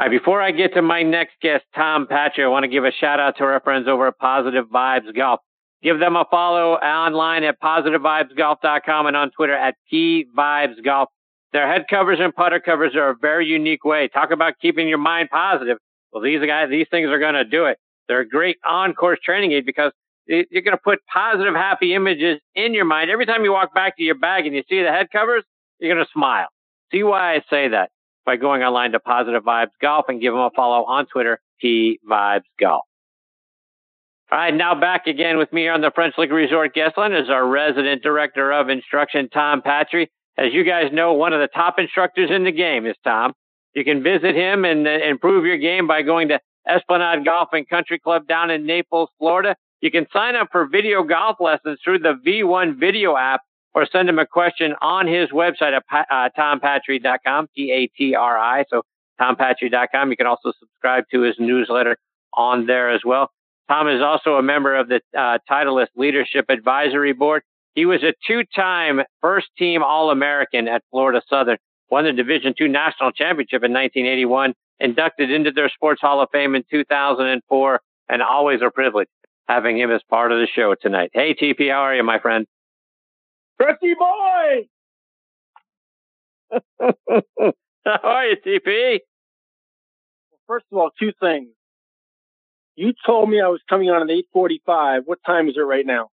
All right, before I get to my next guest, Tom Patri, I want to give a shout out to our friends over at Positive Vibes Golf. Give them a follow online at positivevibesgolf.com and on Twitter at pvibesgolf. Their head covers and putter covers are a very unique way. Talk about keeping your mind positive. Well, these guys, these things are going to do it. They're a great on-course training aid because you're going to put positive, happy images in your mind. Every time you walk back to your bag and you see the head covers, you're going to smile. See why I say that? By going online to Positive Vibes Golf and give them a follow on Twitter, P Vibes Golf. All right, now back again with me on the French Lick Resort guest line is our resident director of instruction, Tom Patri. As you guys know, one of the top instructors in the game is Tom. You can visit him and uh, improve your game by going to Esplanade Golf and Country Club down in Naples, Florida. You can sign up for video golf lessons through the V1 video app or send him a question on his website at uh, tompatri.com, T-A-T-R-I. So tompatri.com. You can also subscribe to his newsletter on there as well. Tom is also a member of the uh, Titleist Leadership Advisory Board. He was a two-time first-team All-American at Florida Southern, won the Division II National Championship in 1981, inducted into their Sports Hall of Fame in 2004, and always a privilege having him as part of the show tonight. Hey, TP, how are you, my friend? Pretty boy! How are you, TP? Well, first of all, two things. You told me I was coming on at 8:45. What time is it right now?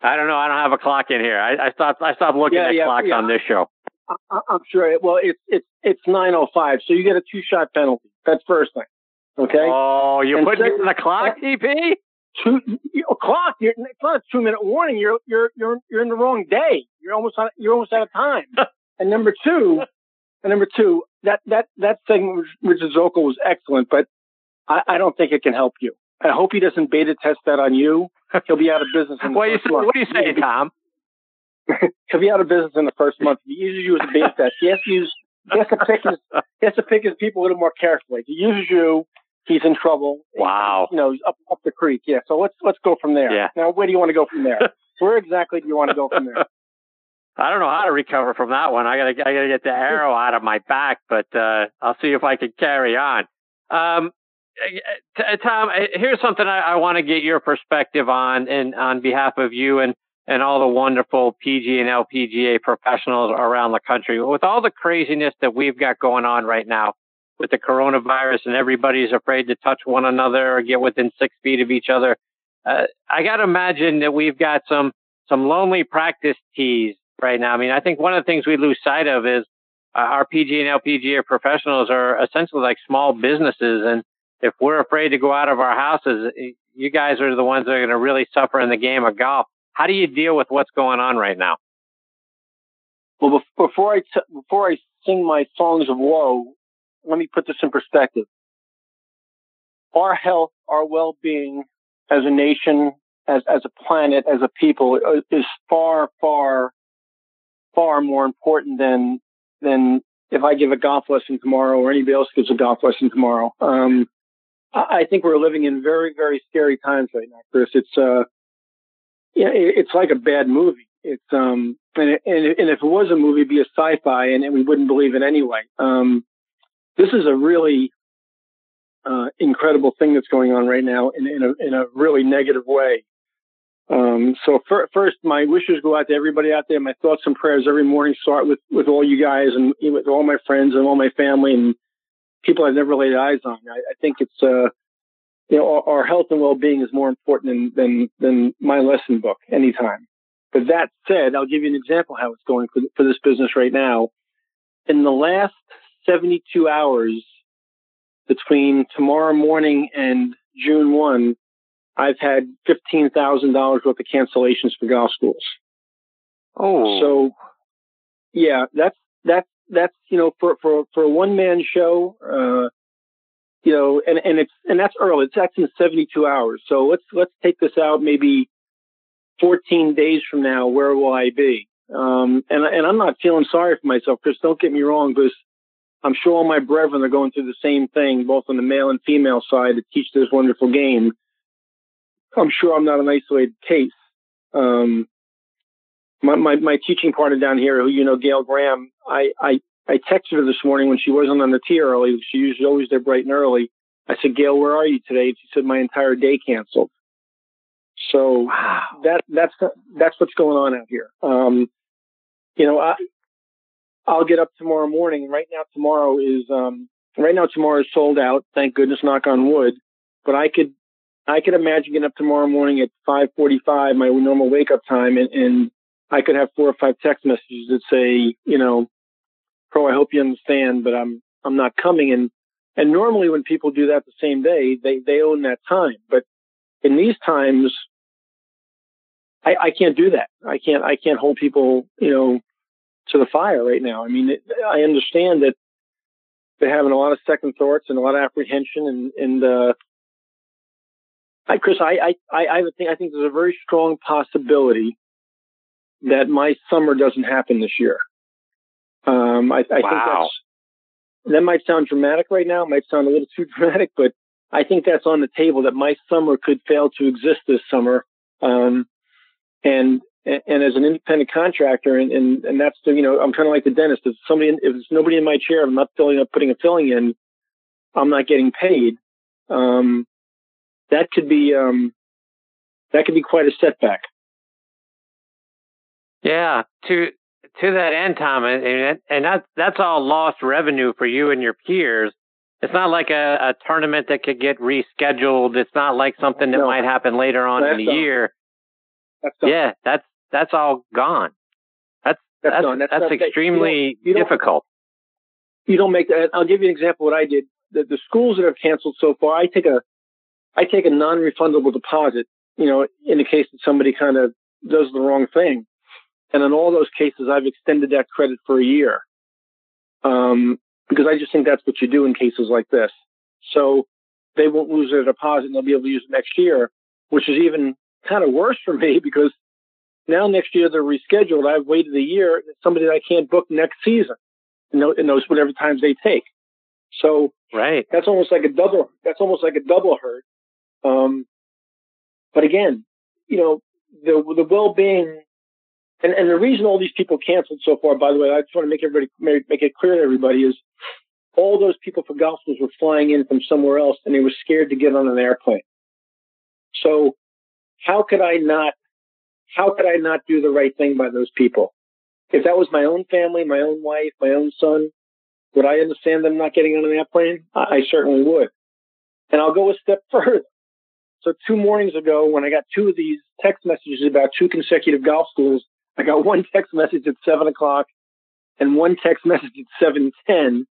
I don't know. I don't have a clock in here. I, I stopped. I stopped looking Yeah, at yeah, clocks yeah. on this show. I, I'm sure. Well, it's it's it's 9:05, so you get a two shot penalty. That's first thing. Okay. Oh, you're And putting second- on the clock, TP? Two you, clock. You're, it's not a two minute warning. You're you're you're you're in the wrong day. You're almost out, you're almost out of time. and number two, and number two, that that that segment with Richard Zokel was excellent, but I, I don't think it can help you. I hope he doesn't beta test that on you. He'll be out of business in the What do you month. What do you say, Tom? He'll be out of business in the first month. If he uses you as a beta test, he has to use he has to pick his he has to pick his people a little more carefully. He uses you, he's in trouble. Wow. You know, up up the creek. Yeah. So let's let's go from there. Yeah. Now, where do you want to go from there? where exactly do you want to go from there? I don't know how to recover from that one. I gotta, I gotta get the arrow out of my back, but uh, I'll see if I can carry on. Um, t- Tom, uh, here's something I, I want to get your perspective on, and on behalf of you and and all the wonderful PG and LPGA professionals around the country. With all the craziness that we've got going on right now with the coronavirus, and everybody's afraid to touch one another or get within six feet of each other, uh, I got to imagine that we've got some some lonely practice tees right now. I mean, I think one of the things we lose sight of is uh, our PG and LPGA professionals are essentially like small businesses, and if we're afraid to go out of our houses, you guys are the ones that are going to really suffer in the game of golf. How do you deal with what's going on right now? Well, before I t- before I sing my songs of woe, let me put this in perspective. Our health, our well-being as a nation, as as a planet, as a people, uh, is far, far, far more important than than if I give a golf lesson tomorrow or anybody else gives a golf lesson tomorrow. Um, I, think we're living in very, very scary times right now, Chris. It's uh, yeah, it's like a bad movie. It's um, and, and, it- and if it was a movie, it'd be a sci-fi, and, and we wouldn't believe it anyway. Um, this is a really uh, incredible thing that's going on right now in, in a in a really negative way. Um, so fir- first, my wishes go out to everybody out there. My thoughts and prayers every morning start with with all you guys and with all my friends and all my family and people I've never laid eyes on. I, I think it's uh, you know our, our health and well being is more important than than than my lesson book anytime. But that said, I'll give you an example how it's going for for this business right now. In the last 72 hours between tomorrow morning and June 1, I've had $15,000 worth of cancellations for golf schools. Oh, So, yeah, that's, that's, that's, you know, for, for, for a one man show, uh, you know, and, and it's, and that's early. It's that's in 72 hours. So let's, let's take this out maybe 14 days from now. Where will I be? Um, and, and I'm not feeling sorry for myself, Chris. Don't get me wrong, because I'm sure all my brethren are going through the same thing, both on the male and female side to teach this wonderful game. I'm sure I'm not an isolated case. Um, my, my, my teaching partner down here, who you know, Gail Graham, I, I, I texted her this morning when she wasn't on the tee early. She usually always there bright and early. I said, Gail, where are you today? She said, my entire day canceled. So wow. that that's that's what's going on out here. Um, you know, I I'll get up tomorrow morning. Right now, tomorrow is um, right now tomorrow is sold out. Thank goodness, knock on wood. But I could I could imagine getting up tomorrow morning at 5:45, my normal wake up time, and, and I could have four or five text messages that say, you know, Pro, I hope you understand, but I'm I'm not coming. And and normally when people do that the same day, they they own that time. But in these times, I, I can't do that. I can't I can't hold people, you know, to the fire right now. I mean, it, I understand that they're having a lot of second thoughts and a lot of apprehension, and and uh, I, Chris, I I I think I think there's a very strong possibility that my summer doesn't happen this year. Um, I, I wow. think that's that might sound dramatic right now. It might sound a little too dramatic, but I think that's on the table that my summer could fail to exist this summer. Um, and and as an independent contractor, and, and, and that's the, you know, I'm kind of like the dentist. If somebody, if there's nobody in my chair, I'm not filling up, putting a filling in, I'm not getting paid. Um, that could be, um, that could be quite a setback. Yeah, to to that end, Tom, and and that's that's all lost revenue for you and your peers. It's not like a, a tournament that could get rescheduled. It's not like something that no. might happen later on that's in the year. That's yeah, that's that's all gone. That's that's that's, that's, that's extremely you you difficult. You don't make that. I'll give you an example. What I did. The, the schools that have canceled so far, I take a I take a non-refundable deposit. You know, in the case that somebody kind of does the wrong thing. And in all those cases, I've extended that credit for a year. Um, because I just think that's what you do in cases like this. So they won't lose their deposit and they'll be able to use it next year, which is even kind of worse for me because now next year they're rescheduled. I've waited a year. It's somebody that I can't book next season in those whatever times they take. So right, that's almost like a double. That's almost like a double hurt. Um, but again, you know, the the well being and, and the reason all these people canceled so far, by the way, I just want to make everybody make it clear to everybody is all those people for schools were flying in from somewhere else and they were scared to get on an airplane. So how could I not how could I not do the right thing by those people? If that was my own family, my own wife, my own son, would I understand them not getting on an airplane? I, I certainly would. And I'll go a step further. So two mornings ago, when I got two of these text messages about two consecutive golf schools I got one text message at seven o'clock and one text message at seven ten.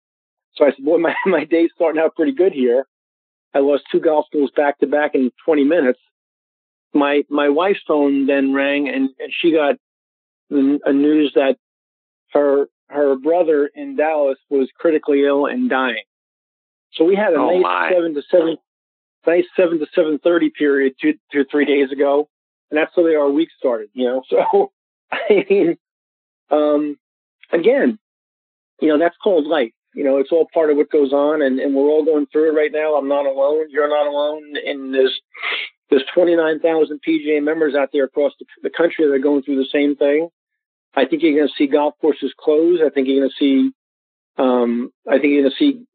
So I said, "Boy, my my day's starting out pretty good here." I lost two golf schools back to back in 20 minutes. My my wife's phone then rang, and, and she got a news that her her brother in Dallas was critically ill and dying. So we had a oh nice my. seven to seven, nice seven to seven thirty period two to three days ago, and that's the way our week started. You know, so I mean, um, again, you know, that's called life. You know, it's all part of what goes on, and, and we're all going through it right now. I'm not alone. You're not alone. in there's there's 29,000 PGA members out there across the, the country that are going through the same thing. I think you're going to see golf courses close. I think you're going to see. Um, I think you're going to see.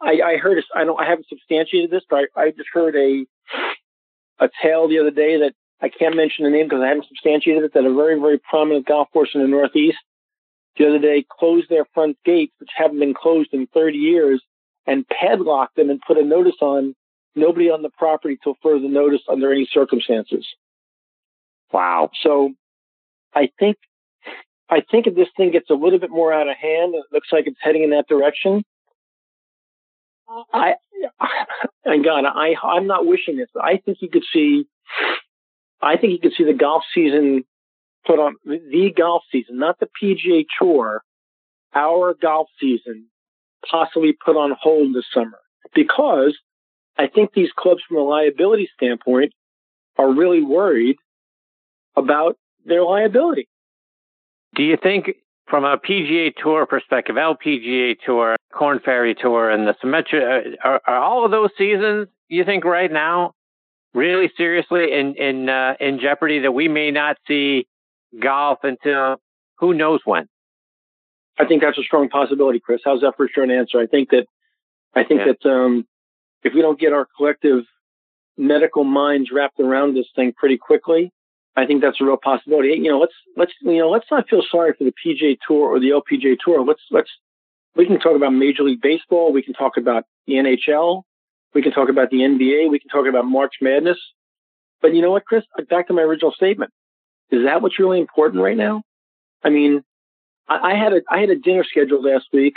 I, I heard. I don't. I haven't substantiated this, but I, I just heard a a tale the other day that I can't mention the name because I haven't substantiated it, that a very, very prominent golf course in the Northeast the other day closed their front gates, which haven't been closed in 30 years, and padlocked them and put a notice on nobody on the property till further notice under any circumstances. Wow. So I think I think if this thing gets a little bit more out of hand, it looks like it's heading in that direction. I and God, I I'm not wishing this, but I think you could see I think you could see the golf season put on the golf season, not the PGA Tour, our golf season possibly put on hold this summer because I think these clubs, from a liability standpoint, are really worried about their liability. Do you think, from a PGA Tour perspective, LPGA Tour, Korn Ferry Tour, and the Symetra, are, are all of those seasons, you think, right now, really seriously in in uh, in jeopardy that we may not see golf until who knows when. I think that's a strong possibility, Chris. How's that for a short answer? I think that I think yeah. that um, if we don't get our collective medical minds wrapped around this thing pretty quickly, I think that's a real possibility. You know, let's let's you know let's not feel sorry for the PGA Tour or the LPGA Tour. Let's let's we can talk about Major League Baseball. We can talk about the NHL. We can talk about the NBA. We can talk about March Madness. But you know what, Chris? Back to my original statement. Is that what's really important right now? I mean, I, I had a I had a dinner scheduled last week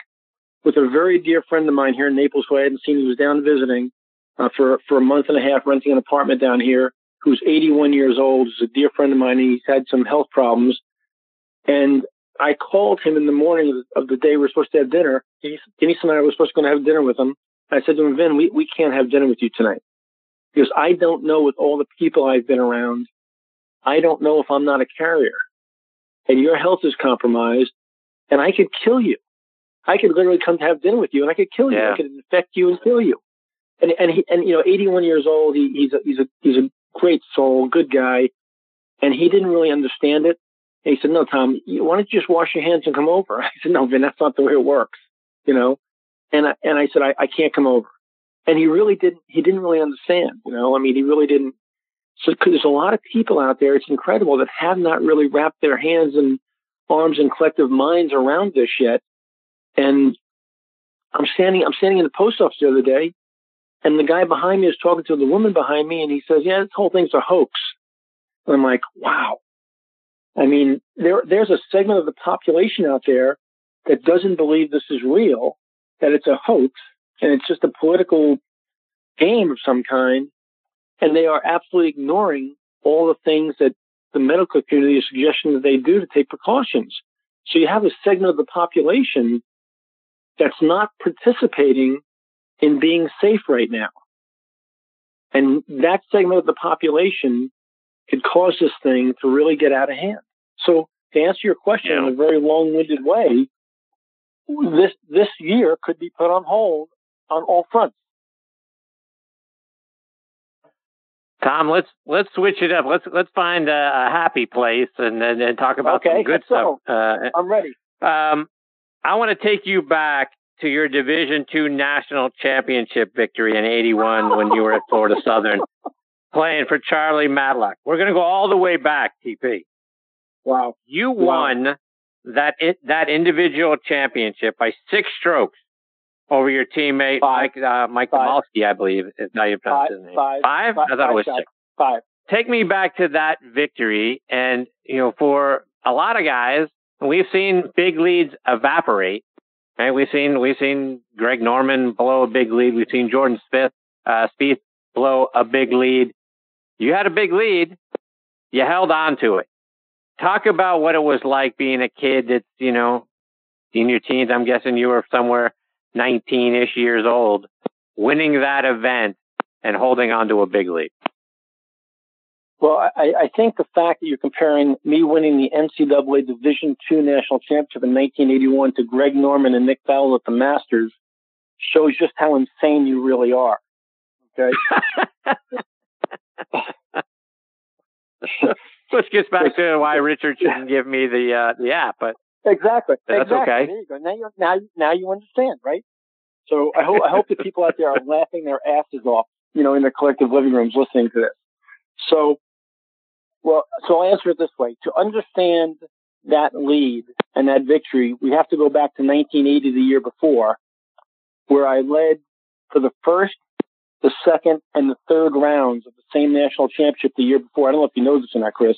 with a very dear friend of mine here in Naples who I hadn't seen. He was down visiting uh, for for a month and a half, renting an apartment down here. Who's 81 years old? Is a dear friend of mine. He's had some health problems, and I called him in the morning of the day we were supposed to have dinner. Denise, and I were supposed to go have dinner with him. I said to him, Vin, we, we can't have dinner with you tonight because I don't know with all the people I've been around, I don't know if I'm not a carrier and your health is compromised and I could kill you. I could literally come to have dinner with you and I could kill you. Yeah. I could infect you and kill you. And, and he, and, you know, 81 years old, he, he's a, he's a, he's a great soul, good guy. And he didn't really understand it. And he said, no, Tom, why don't you just wash your hands and come over? I said, no, Vin, that's not the way it works, you know? And I, and I said, I, I can't come over. And he really didn't, he didn't really understand, you know? I mean, he really didn't. So there's a lot of people out there, it's incredible, that have not really wrapped their hands and arms and collective minds around this yet. And I'm standing, I'm standing in the post office the other day and the guy behind me is talking to the woman behind me and he says, yeah, this whole thing's a hoax. And I'm like, wow. I mean, there, there's a segment of the population out there that doesn't believe this is real, that it's a hoax, and it's just a political game of some kind. And they are absolutely ignoring all the things that the medical community is suggesting that they do to take precautions. So you have a segment of the population that's not participating in being safe right now. And that segment of the population could cause this thing to really get out of hand. So to answer your question yeah. in a very long-winded way, this this year could be put on hold on all fronts. Tom, let's let's switch it up. Let's let's find a, a happy place and, and, and talk about okay, some good stuff. Uh, I'm ready. Um, I want to take you back to your Division Two national championship victory in '81 when you were at Florida Southern, playing for Charlie Matlock. We're going to go all the way back, TP. Wow. You won wow. that that individual championship by six strokes over your teammate five. Mike uh, Mike Demalski, I believe is how you pronounce his name. Five. Five? I thought it was six. Five. Take me back to that victory, and you know, for a lot of guys, we've seen big leads evaporate. And we've seen we've seen Greg Norman blow a big lead. We've seen Jordan Smith, uh, Spieth blow a big lead. You had a big lead. You held on to it talk about what it was like being a kid that's, you know, in your teens. I'm guessing you were somewhere 19 ish years old, winning that event and holding on to a big lead. Well, I, I think the fact that you're comparing me winning the NCAA Division II national championship in 1981 to Greg Norman and Nick Faldo at the Masters shows just how insane you really are. Okay. Which gets back to why Richard shouldn't give me the uh, the app, but exactly, that's exactly. okay. There you go. Now you now now you understand, right? So I hope I hope that people out there are laughing their asses off, you know, in their collective living rooms listening to this. So, well, so I'll answer it this way: to understand that lead and that victory, we have to go back to 1980, the year before, where I led for the first the second and the third rounds of the same national championship the year before. I don't know if you know this or not, Chris,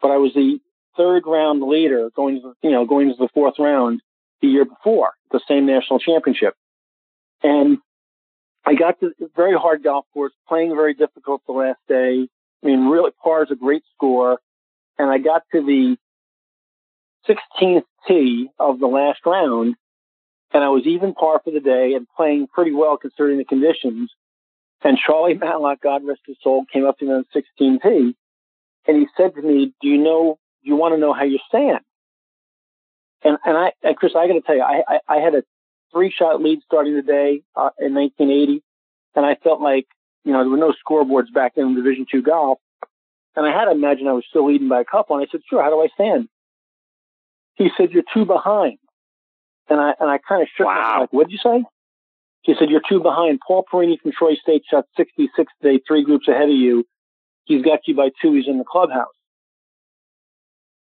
but I was the third round leader going to, the, you know, going to the fourth round the year before the same national championship. And I got to very hard golf course, playing very difficult the last day. I mean, really, par is a great score. And I got to the 16th tee of the last round and I was even par for the day and playing pretty well considering the conditions. And Charlie Matlock, God rest his soul, came up to me on 16 tee, and he said to me, do you know, do you want to know how you stand? And, and I, and Chris, I got to tell you, I, I, I, had a three shot lead starting the day uh, in 1980. And I felt like, you know, there were no scoreboards back then in Division two golf. And I had to imagine I was still leading by a couple. And I said, sure, how do I stand? He said, you're two behind. And I and I kind of shook wow. myself. Like, what did you say? He said, "You're two behind. Paul Perini from Troy State shot 66 today, three groups ahead of you. He's got you by two. He's in the clubhouse."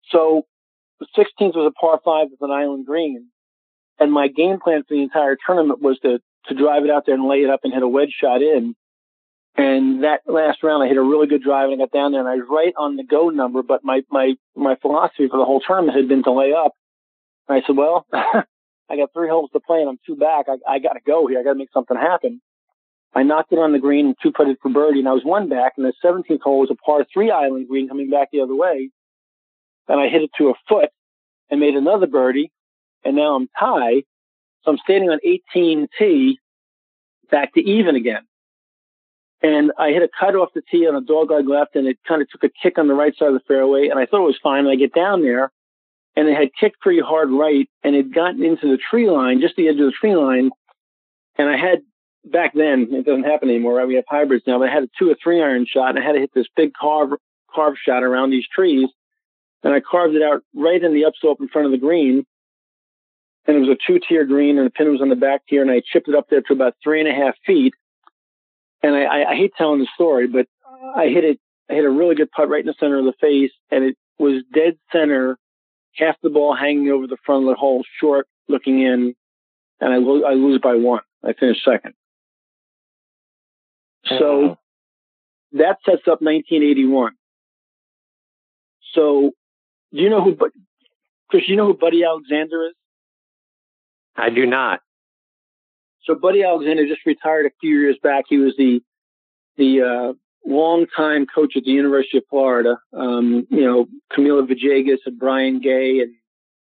So the 16th was a par five with an island green, and my game plan for the entire tournament was to to drive it out there and lay it up and hit a wedge shot in. And that last round, I hit a really good drive and I got down there and I was right on the go number. But my my my philosophy for the whole tournament had been to lay up. And I said, well, I got three holes to play and I'm two back. I, I got to go here. I got to make something happen. I knocked it on the green and two putted for birdie and I was one back. And the 17th hole was a par three island green coming back the other way. And I hit it to a foot and made another birdie. And now I'm tied. So I'm standing on 18T back to even again. And I hit a cut off the tee on a dog leg left and it kind of took a kick on the right side of the fairway. And I thought it was fine. And I get down there and it had kicked pretty hard right and it gotten into the tree line, just the edge of the tree line. And I had back then, it doesn't happen anymore, right? We have hybrids now, but I had a two or three iron shot and I had to hit this big carve, carve shot around these trees. And I carved it out right in the upslope in front of the green. And it was a two tier green and the pin was on the back tier and I chipped it up there to about three and a half feet. And I, I, hate telling the story, but I hit it, I hit a really good putt right in the center of the face and it was dead center half the ball hanging over the front of the hole, short, looking in, and I, lo- I lose by one. I finish second. Oh, so that sets up 1981. So do you know who, Chris, you know who Buddy Alexander is? I do not. So Buddy Alexander just retired a few years back. He was the the uh, longtime coach at the University of Florida. Um, you know, Camilo Villegas and Brian Gay and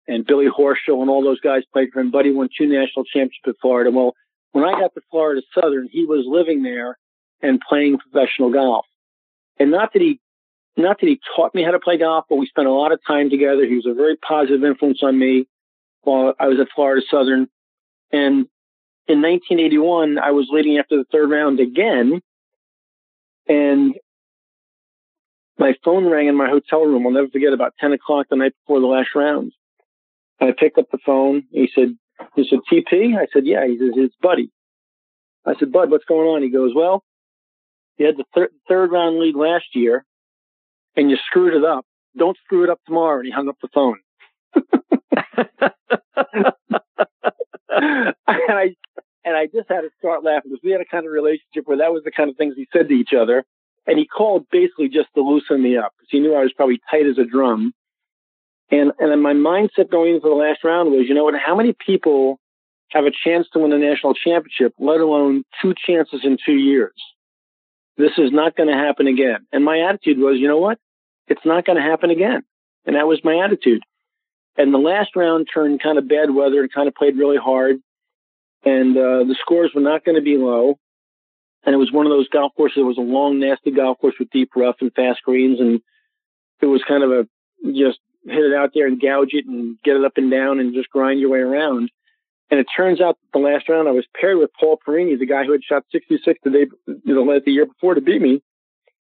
and Billy Horschel and all those guys played for him. Buddy won two national championships at Florida. Well, when I got to Florida Southern, he was living there and playing professional golf. And not that he not that he taught me how to play golf, but we spent a lot of time together. He was a very positive influence on me while I was at Florida Southern. And in 1981, I was leading after the third round again and my phone rang in my hotel room. I'll never forget about 10 o'clock the night before the last round. I picked up the phone. He said, he said, TP? I said, yeah. He says, it's Buddy. I said, Bud, what's going on? He goes, well, you had the thir- third round lead last year and you screwed it up. Don't screw it up tomorrow. And he hung up the phone. and I and I just had to start laughing because we had a kind of relationship where that was the kind of things we said to each other. And he called basically just to loosen me up because he knew I was probably tight as a drum. And and then my mindset going into the last round was, you know what? How many people have a chance to win a national championship, let alone two chances in two years? This is not going to happen again. And my attitude was, you know what? It's not going to happen again. And that was my attitude. And the last round turned kind of bad weather and kind of played really hard and uh, the scores were not going to be low. And it was one of those golf courses. It was a long, nasty golf course with deep rough and fast greens, and it was kind of a just hit it out there and gouge it and get it up and down and just grind your way around. And it turns out the last round I was paired with Paul Perini, the guy who had shot 66 the day, you know, the year before to beat me,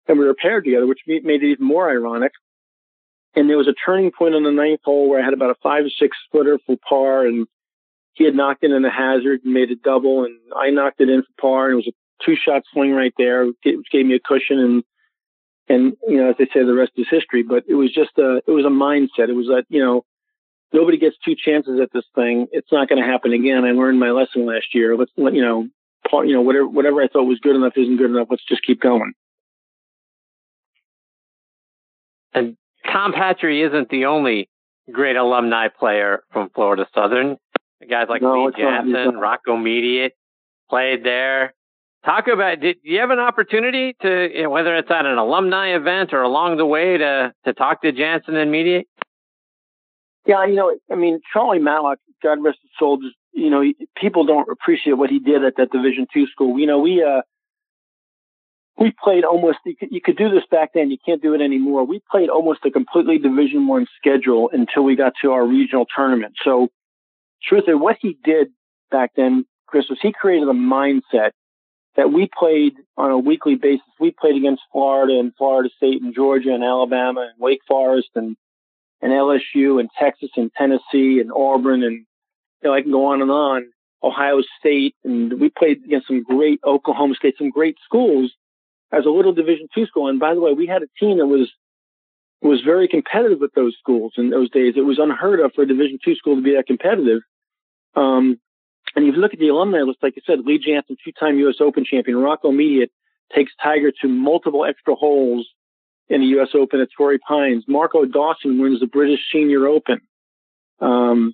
and we were paired together, which made it even more ironic. And there was a turning point on the ninth hole where I had about a five or six footer for par, and he had knocked it in a hazard and made a double, and I knocked it in for par, and it was a two shot swing right there, which gave me a cushion, and and you know, as they say, the rest is history. But it was just a it was a mindset. It was that you know nobody gets two chances at this thing. It's not going to happen again. I learned my lesson last year. Let's let you know, part, you know, whatever whatever I thought was good enough isn't good enough. Let's just keep going. And Tom Patri isn't the only great alumni player from Florida Southern. Guys like no, Lee Janzen, Rocco Mediate played there. Talk about, did you have an opportunity to, you know, whether it's at an alumni event or along the way to, to talk to Janzen and Mediate? Yeah, you know, I mean, Charlie Matlock, God rest his soul, just, you know, people don't appreciate what he did at that Division two school. You know, we, uh, we played almost you could, do this back then you can't do it anymore we played almost a completely division one schedule until we got to our regional tournament so truthfully, what he did back then, Chris, was he created a mindset that we played on a weekly basis. We played against Florida and Florida State and Georgia and Alabama and Wake Forest and and LSU and Texas and Tennessee and Auburn and you know, I can go on and on. Ohio State, and we played against some great Oklahoma State, some great schools as a little Division two school. And by the way, we had a team that was was very competitive with those schools in those days. It was unheard of for a Division two school to be that competitive. Um, and if you look at the alumni list, like I said, Lee Janzen, two-time U.S. Open champion, Rocco Mediate takes Tiger to multiple extra holes in the U.S. Open at Torrey Pines. Marco Dawson wins the British Senior Open. Um,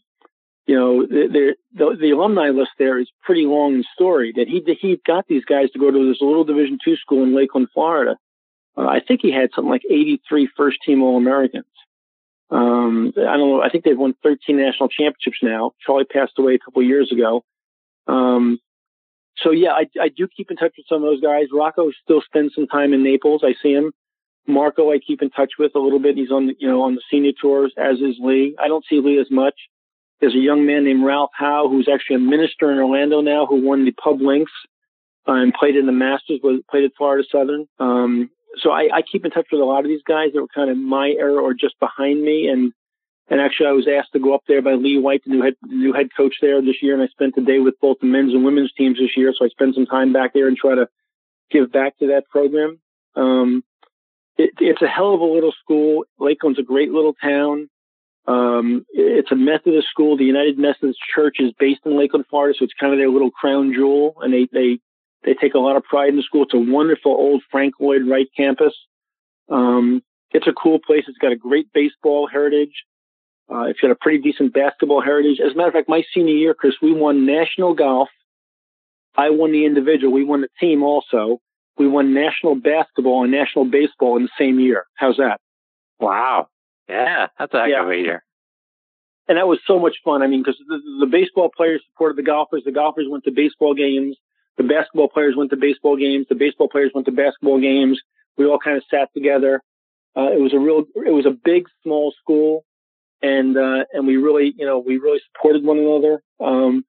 you know, the, the, the, alumni list there is pretty long and storied. That he he got these guys to go to this little Division two school in Lakeland, Florida. Uh, I think he had something like 83 first team All Americans. Um, I don't know. I think they've won 13 national championships now. Charlie passed away a couple years ago. Um, so yeah, I, I do keep in touch with some of those guys. Rocco still spends some time in Naples. I see him. Marco, I keep in touch with a little bit. He's on the, you know, on the senior tours, as is Lee. I don't see Lee as much. There's a young man named Ralph Howe who's actually a minister in Orlando now who won the Pub Links uh, and played in the Masters, played at Florida Southern. Um, so I, I keep in touch with a lot of these guys that were kind of my era or just behind me. And and actually, I was asked to go up there by Lee White, the new head new head coach there this year, and I spent the day with both the men's and women's teams this year. So I spent some time back there and try to give back to that program. Um, it, it's a hell of a little school. Lakeland's a great little town. Um, it's a Methodist school. The United Methodist Church is based in Lakeland, Florida, so it's kind of their little crown jewel, and they they they take a lot of pride in the school. It's a wonderful old Frank Lloyd Wright campus. Um, it's a cool place. It's got a great baseball heritage. Uh, it's got a pretty decent basketball heritage. As a matter of fact, my senior year, Chris, we won national golf. I won the individual. We won the team also. We won national basketball and national baseball in the same year. How's that? Wow. Yeah, that's a heck yeah. of a year. And that was so much fun. I mean, because the, the baseball players supported the golfers. The golfers went to baseball games. The basketball players went to baseball games. The baseball players went to basketball games. We all kind of sat together. Uh, it was a real, it was a big, small school, and uh, and we really, you know, we really supported one another. Um,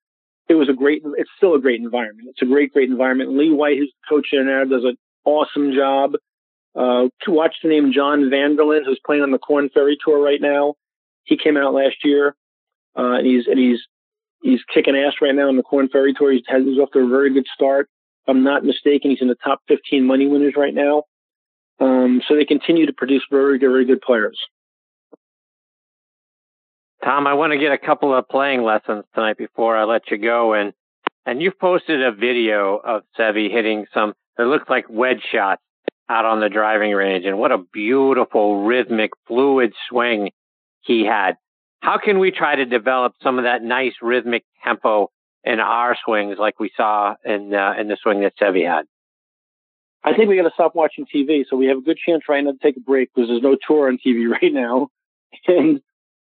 it was a great, it's still a great environment. It's a great, great environment. Lee White, who's the coach there now, does an awesome job. Uh, to watch the name John VanDerLaan, who's playing on the Korn Ferry Tour right now. He came out last year, uh, and he's and he's he's kicking ass right now on the Korn Ferry Tour. He's, has, he's off to a very good start. If I'm not mistaken, he's in the top 15 money winners right now. Um, so they continue to produce very, very good players. Tom, I want to get a couple of playing lessons tonight before I let you go. And and you've posted a video of Seve hitting some that looks like wedge shots out on the driving range. And what a beautiful, rhythmic, fluid swing he had. How can we try to develop some of that nice rhythmic tempo in our swings like we saw in uh, in the swing that Seve had? I think we got to stop watching TV. So we have a good chance right now to take a break because there's no tour on TV right now. And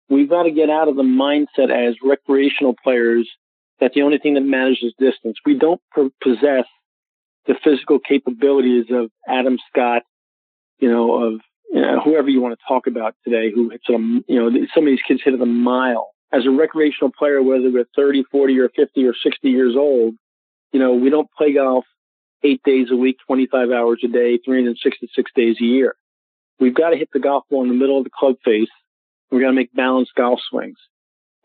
we've got to get out of the mindset as recreational players that the only thing that matters is distance. We don't possess the physical capabilities of Adam Scott, you know, of you know, whoever you want to talk about today who hits a, you know, some of these kids hit it a mile. As a recreational player, whether we're 30, 40, or 50 or 60 years old, you know, we don't play golf eight days a week, 25 hours a day, 366 days a year. We've got to hit the golf ball in the middle of the club face. We've got to make balanced golf swings.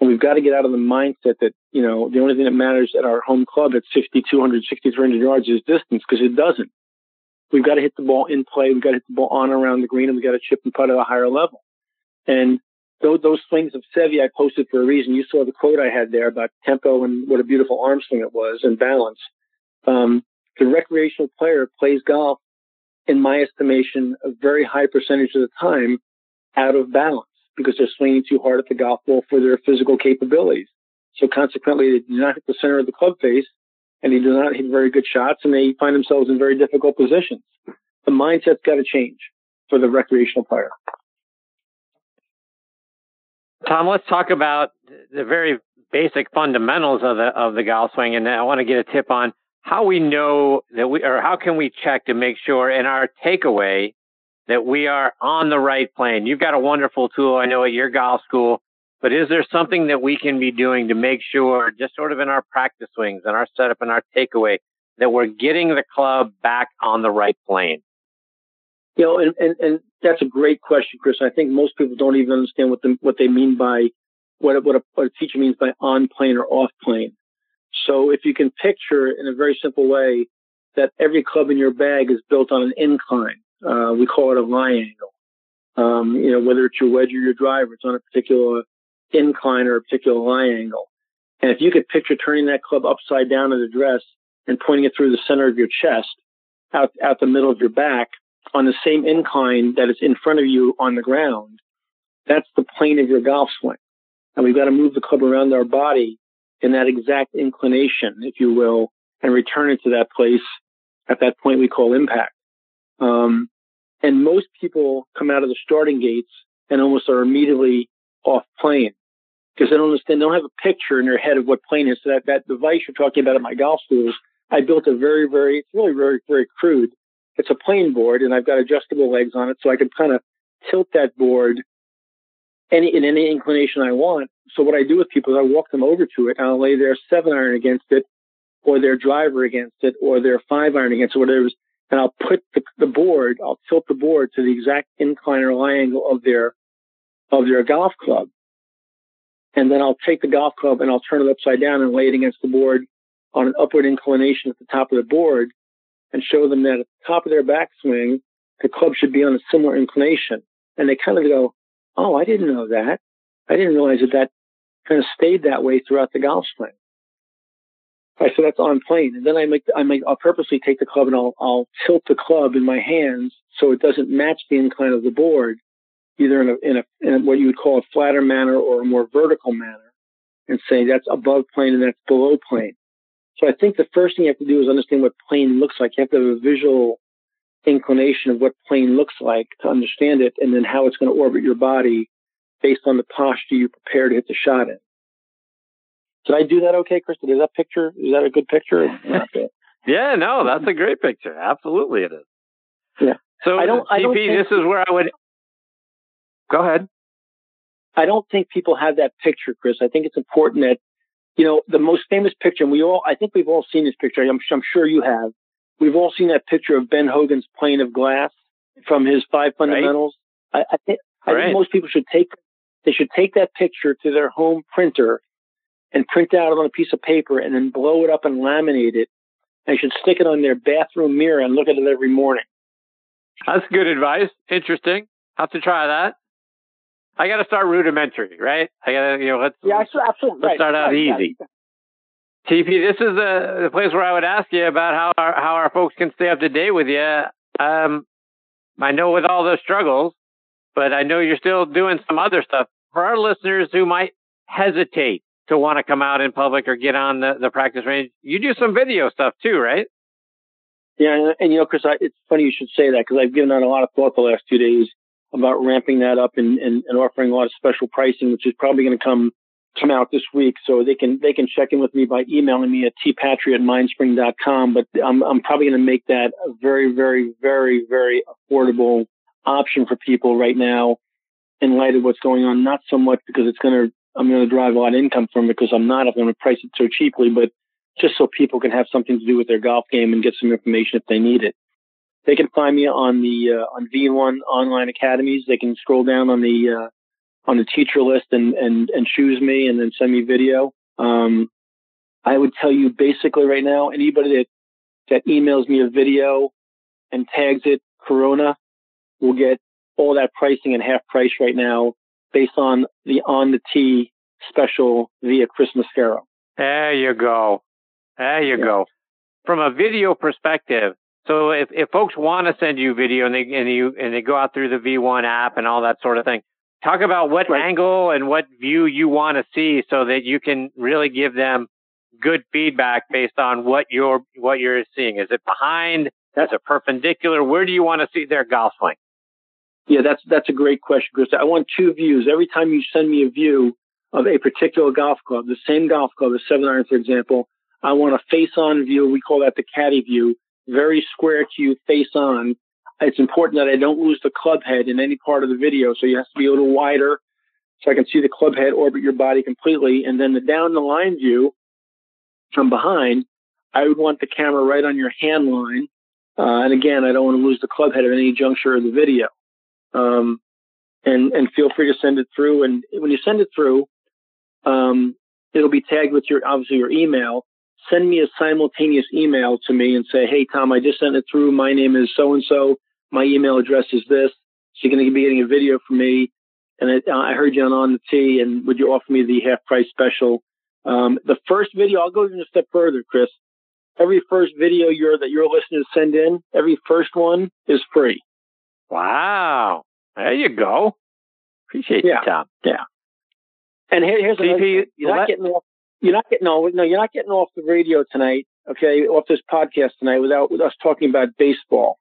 And we've got to get out of the mindset that, you know, the only thing that matters at our home club at 6,200, 6,300 yards is distance because it doesn't. We've got to hit the ball in play. We've got to hit the ball on around the green and we've got to chip and putt at a higher level. And those, those swings of Seve I posted for a reason. You saw the quote I had there about tempo and what a beautiful arm swing it was and balance. Um, the recreational player plays golf, in my estimation, a very high percentage of the time out of balance because they're swinging too hard at the golf ball for their physical capabilities. So consequently, they do not hit the center of the club face and they do not hit very good shots and they find themselves in very difficult positions. The mindset's got to change for the recreational player. Tom, let's talk about the very basic fundamentals of the of the golf swing, and I want to get a tip on how we know that we or how can we check to make sure in our takeaway that we are on the right plane. You've got a wonderful tool, I know, at your golf school, but is there something that we can be doing to make sure, just sort of in our practice swings and our setup and our takeaway, that we're getting the club back on the right plane? You know, and, and, and that's a great question, Chris. I think most people don't even understand what the, what they mean by what, what, a, what a teacher means by on plane or off plane. So if you can picture in a very simple way that every club in your bag is built on an incline, uh, we call it a lie angle. Um, you know, whether it's your wedge or your driver, it's on a particular incline or a particular lie angle. And if you could picture turning that club upside down at address and pointing it through the center of your chest, out, out the middle of your back, on the same incline that is in front of you on the ground, that's the plane of your golf swing. And we've got to move the club around our body in that exact inclination, if you will, and return it to that place at that point we call impact. Um, and most people come out of the starting gates and almost are immediately off plane because they don't understand, they don't have a picture in their head of what plane is. So that, that device you're talking about at my golf schools, I built a very, very, it's really very, very crude. It's a plane board and I've got adjustable legs on it so I can kind of tilt that board any, in any inclination I want. So what I do with people is I walk them over to it and I'll lay their seven iron against it or their driver against it or their five iron against it, whatever. And I'll put the, the board, I'll tilt the board to the exact incline or lie angle of their, of their golf club. And then I'll take the golf club and I'll turn it upside down and lay it against the board on an upward inclination at the top of the board and show them that at the top of their backswing, the club should be on a similar inclination. And they kind of go, Oh, I didn't know that. I didn't realize that that kind of stayed that way throughout the golf swing. I said that's on plane. And then I make, I make, I'll purposely take the club and I'll, I'll tilt the club in my hands so it doesn't match the incline of the board, either in a, in a, in what you would call a flatter manner or a more vertical manner and say that's above plane and that's below plane. So I think the first thing you have to do is understand what plane looks like. You have to have a visual inclination of what plane looks like to understand it and then how it's going to orbit your body based on the posture you prepare to hit the shot in. Did I do that okay, Krista? Is that picture, is that a good picture? yeah, no, that's a great picture. Absolutely it is. Yeah. So, I don't, I don't think, this is where I would go ahead. I don't think people have that picture, Chris. I think it's important that, you know, the most famous picture, and we all, I think we've all seen this picture. I'm, I'm sure you have. We've all seen that picture of Ben Hogan's plane of glass from his five fundamentals. Right. I, I, think, I right. think most people should take, they should take that picture to their home printer and print out it on a piece of paper and then blow it up and laminate it. And should stick it on their bathroom mirror and look at it every morning. That's good advice. Interesting. Have to try that. I got to start rudimentary, right? I got to, you know, let's, yeah, absolutely. let's right. start out right. easy. TP, this is the, the place where I would ask you about how our, how our folks can stay up to date with you. Um, I know with all those struggles, but I know you're still doing some other stuff. For our listeners who might hesitate to want to come out in public or get on the, the practice range, you do some video stuff too, right? Yeah, and, and you know, Chris, I, it's funny you should say that because I've given that a lot of thought the last two days about ramping that up and, and, and offering a lot of special pricing, which is probably going to come come out this week. So they can they can check in with me by emailing me at tpatri at mindspring.com. But I'm I'm probably going to make that a very very very very affordable option for people right now in light of what's going on. Not so much because it's going to I'm going to drive a lot of income from it because I'm not. I'm going to price it so cheaply, but just so people can have something to do with their golf game and get some information if they need it. They can find me on the uh, on V1 online academies. They can scroll down on the uh, on the teacher list and and and choose me and then send me video. Um, I would tell you basically right now, anybody that that emails me a video and tags it Corona will get all that pricing and half price right now based on the on the tee special via Chris Mascaro. There you go. There you yeah. go. From a video perspective, so if, if folks want to send you video and they and you and they go out through the V1 app and all that sort of thing, talk about what right. angle and what view you want to see so that you can really give them good feedback based on what you're what you're seeing. Is it behind? That's a perpendicular. Where do you want to see their golf swing? Yeah, that's that's a great question, Chris. I want two views. Every time you send me a view of a particular golf club, the same golf club, a seven iron, for example, I want a face-on view. We call that the caddy view. Very square to you, face on. It's important that I don't lose the club head in any part of the video, so you have to be a little wider so I can see the club head orbit your body completely. And then the down the line view from behind, I would want the camera right on your hand line. Uh, and again, I don't want to lose the club head at any juncture of the video. Um, and, and feel free to send it through. And when you send it through, Um, it'll be tagged with your obviously your email. Send me a simultaneous email to me and say, "Hey Tom, I just sent it through. My name is so and so. My email address is this. So you're going to be getting a video from me, and it, I heard you on on the T. And would you offer me the half price special? Um, the first video, I'll go even a step further, Chris. Every first video you're that your listeners send in, every first one is free. Wow, there you go. Appreciate yeah. you, Tom. Yeah. And here, here's another. You're not getting off. You're not getting no, no. You're not getting off the radio tonight. Okay, off this podcast tonight without with us talking about baseball.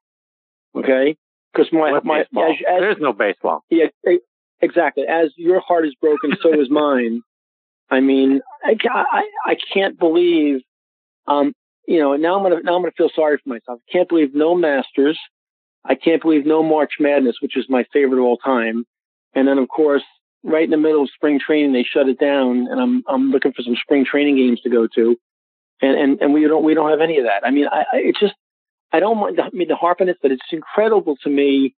Okay, because my what my as, as, there's no baseball. Yeah, exactly. As your heart is broken, so is mine. I mean, I, I I can't believe. Um, you know, now I'm gonna now I'm gonna feel sorry for myself. I can't believe no Masters. I can't believe no March Madness, which is my favorite of all time. And then, of course, right in the middle of spring training, they shut it down, and I'm I'm looking for some spring training games to go to, and and and we don't we don't have any of that. I mean, I, I it's just I don't mind, I mean to harp on it, but it's incredible to me.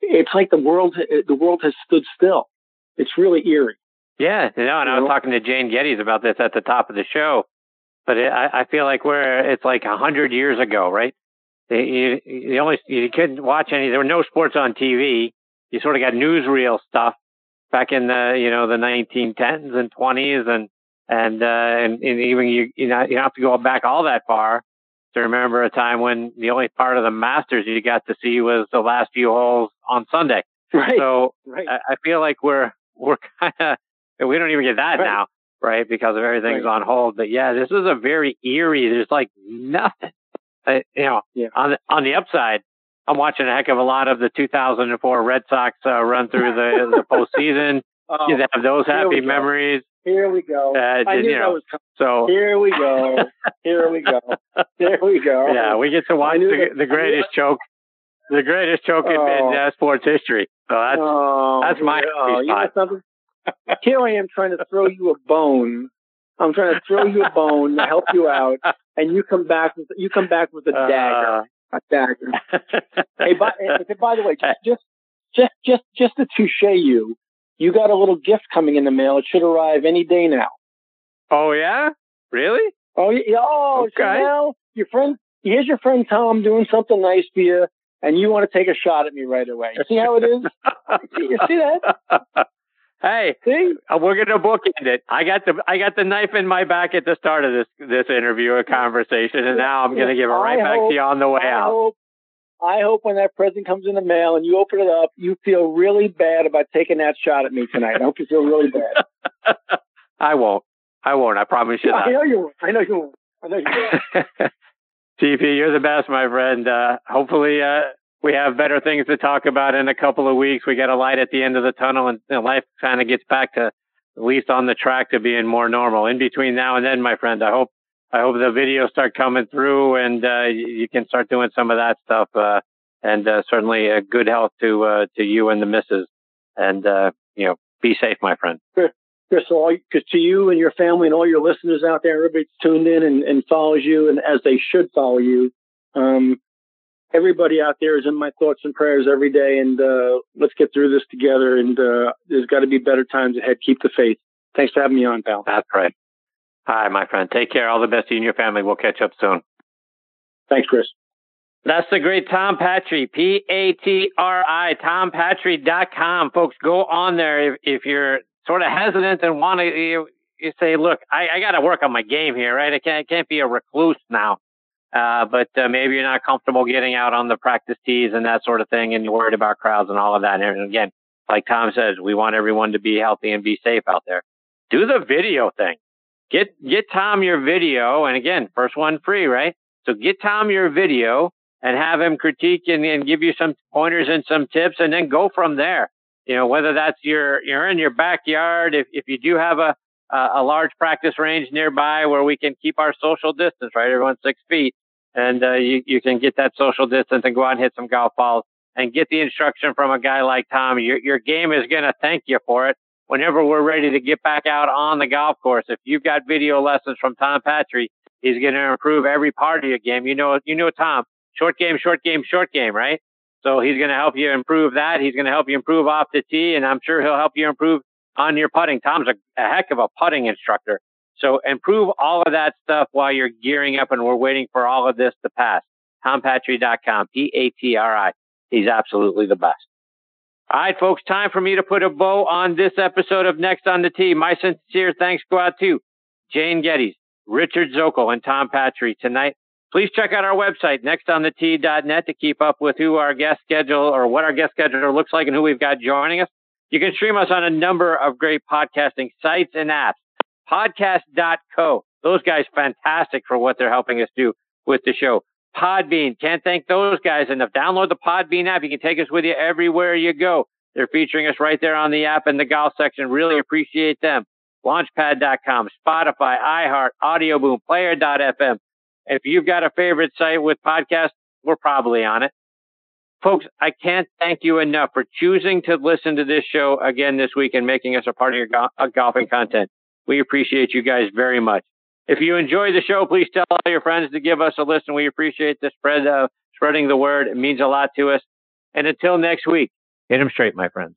It's like the world the world has stood still. It's really eerie. Yeah, you know, and I was talking to Jane Geddes about this at the top of the show, but it, I, I feel like we're it's like a hundred years ago, right? You, you only you couldn't watch any. There were no sports on TV. You sort of got newsreel stuff back in the you know the 1910s and 20s and and uh, and, and even you you know you don't have to go back all that far to remember a time when the only part of the Masters you got to see was the last few holes on Sunday. Right. So right. I, I feel like we're we're kind of we don't even get that right. now, right? Because of everything's right. on hold. But yeah, this is a very eerie. There's like nothing. Uh, you know, yeah. on the on the upside, I'm watching a heck of a lot of the 2004 Red Sox uh, run through the the postseason. Oh, you have those happy memories. Here we go. Uh, I knew you know, was coming. so here we go. Here we go. Here we go. Yeah, we get to watch the, the greatest choke, the greatest choke in, Oh. in uh, sports history. So that's oh, that's my oh, you know something? Here I am trying to throw you a bone. I'm trying to throw you a bone to help you out, and you come back with you come back with a dagger. Uh, A dagger. Hey, by, by the way, just just just just just to touche you, you got a little gift coming in the mail. It should arrive any day now. oh yeah, really? Oh, yeah, oh, Okay. now your friend. Here's your friend Tom doing something nice for you, and you want to take a shot at me right away. You See how it is? you see that? Hey, See? uh, we're gonna bookend it. I got the I got the knife in my back at the start of this this interview, a conversation, and now I'm gonna give it right I back hope- to you on the way I out. hope, I hope when that present comes in the mail and you open it up, you feel really bad about taking that shot at me tonight. I hope you feel really bad. I won't. I won't. I promise you not. I know you won't. I know you won't. I know you won't. TP, you're the best, my friend. Uh, hopefully, uh, we have better things to talk about in a couple of weeks. We got a light at the end of the tunnel, and, and life kind of gets back to at least on the track to being more normal. In between now and then, my friend, I hope I hope the videos start coming through, and uh, you, you can start doing some of that stuff. Uh, and uh, certainly, uh, good health to uh, to you and the missus. And uh, you know, be safe, my friend. Chris, all because to you and your family and all your listeners out there, everybody's tuned in and, and follows you, and as they should follow you. Um, everybody out there is in my thoughts and prayers every day, and uh, let's get through this together. And uh, there's got to be better times ahead. Keep the faith. Thanks for having me on, pal. That's right. Hi, my friend. Take care. All the best to you and your family. We'll catch up soon. Thanks, Chris. That's the great Tom Patri, P A T R I, tompatri.com. Folks, go on there if, if you're sort of hesitant and want to, you, you say, look, I, I got to work on my game here, right? I can't, I can't be a recluse now. Uh, but uh, maybe you're not comfortable getting out on the practice tees and that sort of thing, and you're worried about crowds and all of that. And again, like Tom says, we want everyone to be healthy and be safe out there. Do the video thing. Get get Tom your video, and again, first one free, right? So get Tom your video and have him critique and, and give you some pointers and some tips, and then go from there. You know, whether that's your you're in your backyard, if if you do have a a, large practice range nearby where we can keep our social distance, right? Everyone's six feet, and uh, you you can get that social distance and go out and hit some golf balls and get the instruction from a guy like Tom. Your your game is going to thank you for it whenever we're ready to get back out on the golf course. If you've got video lessons from Tom Patri, he's going to improve every part of your game. You know, you know Tom, short game, short game, short game, right? So he's going to help you improve that. He's going to help you improve off the tee, and I'm sure he'll help you improve on your putting. Tom's a, a heck of a putting instructor. So improve all of that stuff while you're gearing up and we're waiting for all of this to pass. TomPatri.com, P-A-T-R-I. He's absolutely the best. All right, folks, time for me to put a bow on this episode of Next on the Tee. My sincere thanks go out to Jane Geddes, Richard Zokol, and Tom Patri tonight. Please check out our website, nextonthetee.net, to keep up with who our guest schedule or what our guest schedule looks like and who we've got joining us. You can stream us on a number of great podcasting sites and apps. Podcast.co. Those guys fantastic for what they're helping us do with the show. Podbean. Can't thank those guys enough. Download the Podbean app. You can take us with you everywhere you go. They're featuring us right there on the app in the golf section. Really appreciate them. Launchpad.com, Spotify, iHeart, Audio Boom, Player.fm. If you've got a favorite site with podcasts, we're probably on it. Folks, I can't thank you enough for choosing to listen to this show again this week and making us a part of your go- golfing content. We appreciate you guys very much. If you enjoy the show, please tell all your friends to give us a listen. We appreciate the spread, of spreading the word. It means a lot to us. And until next week, hit them straight, my friends.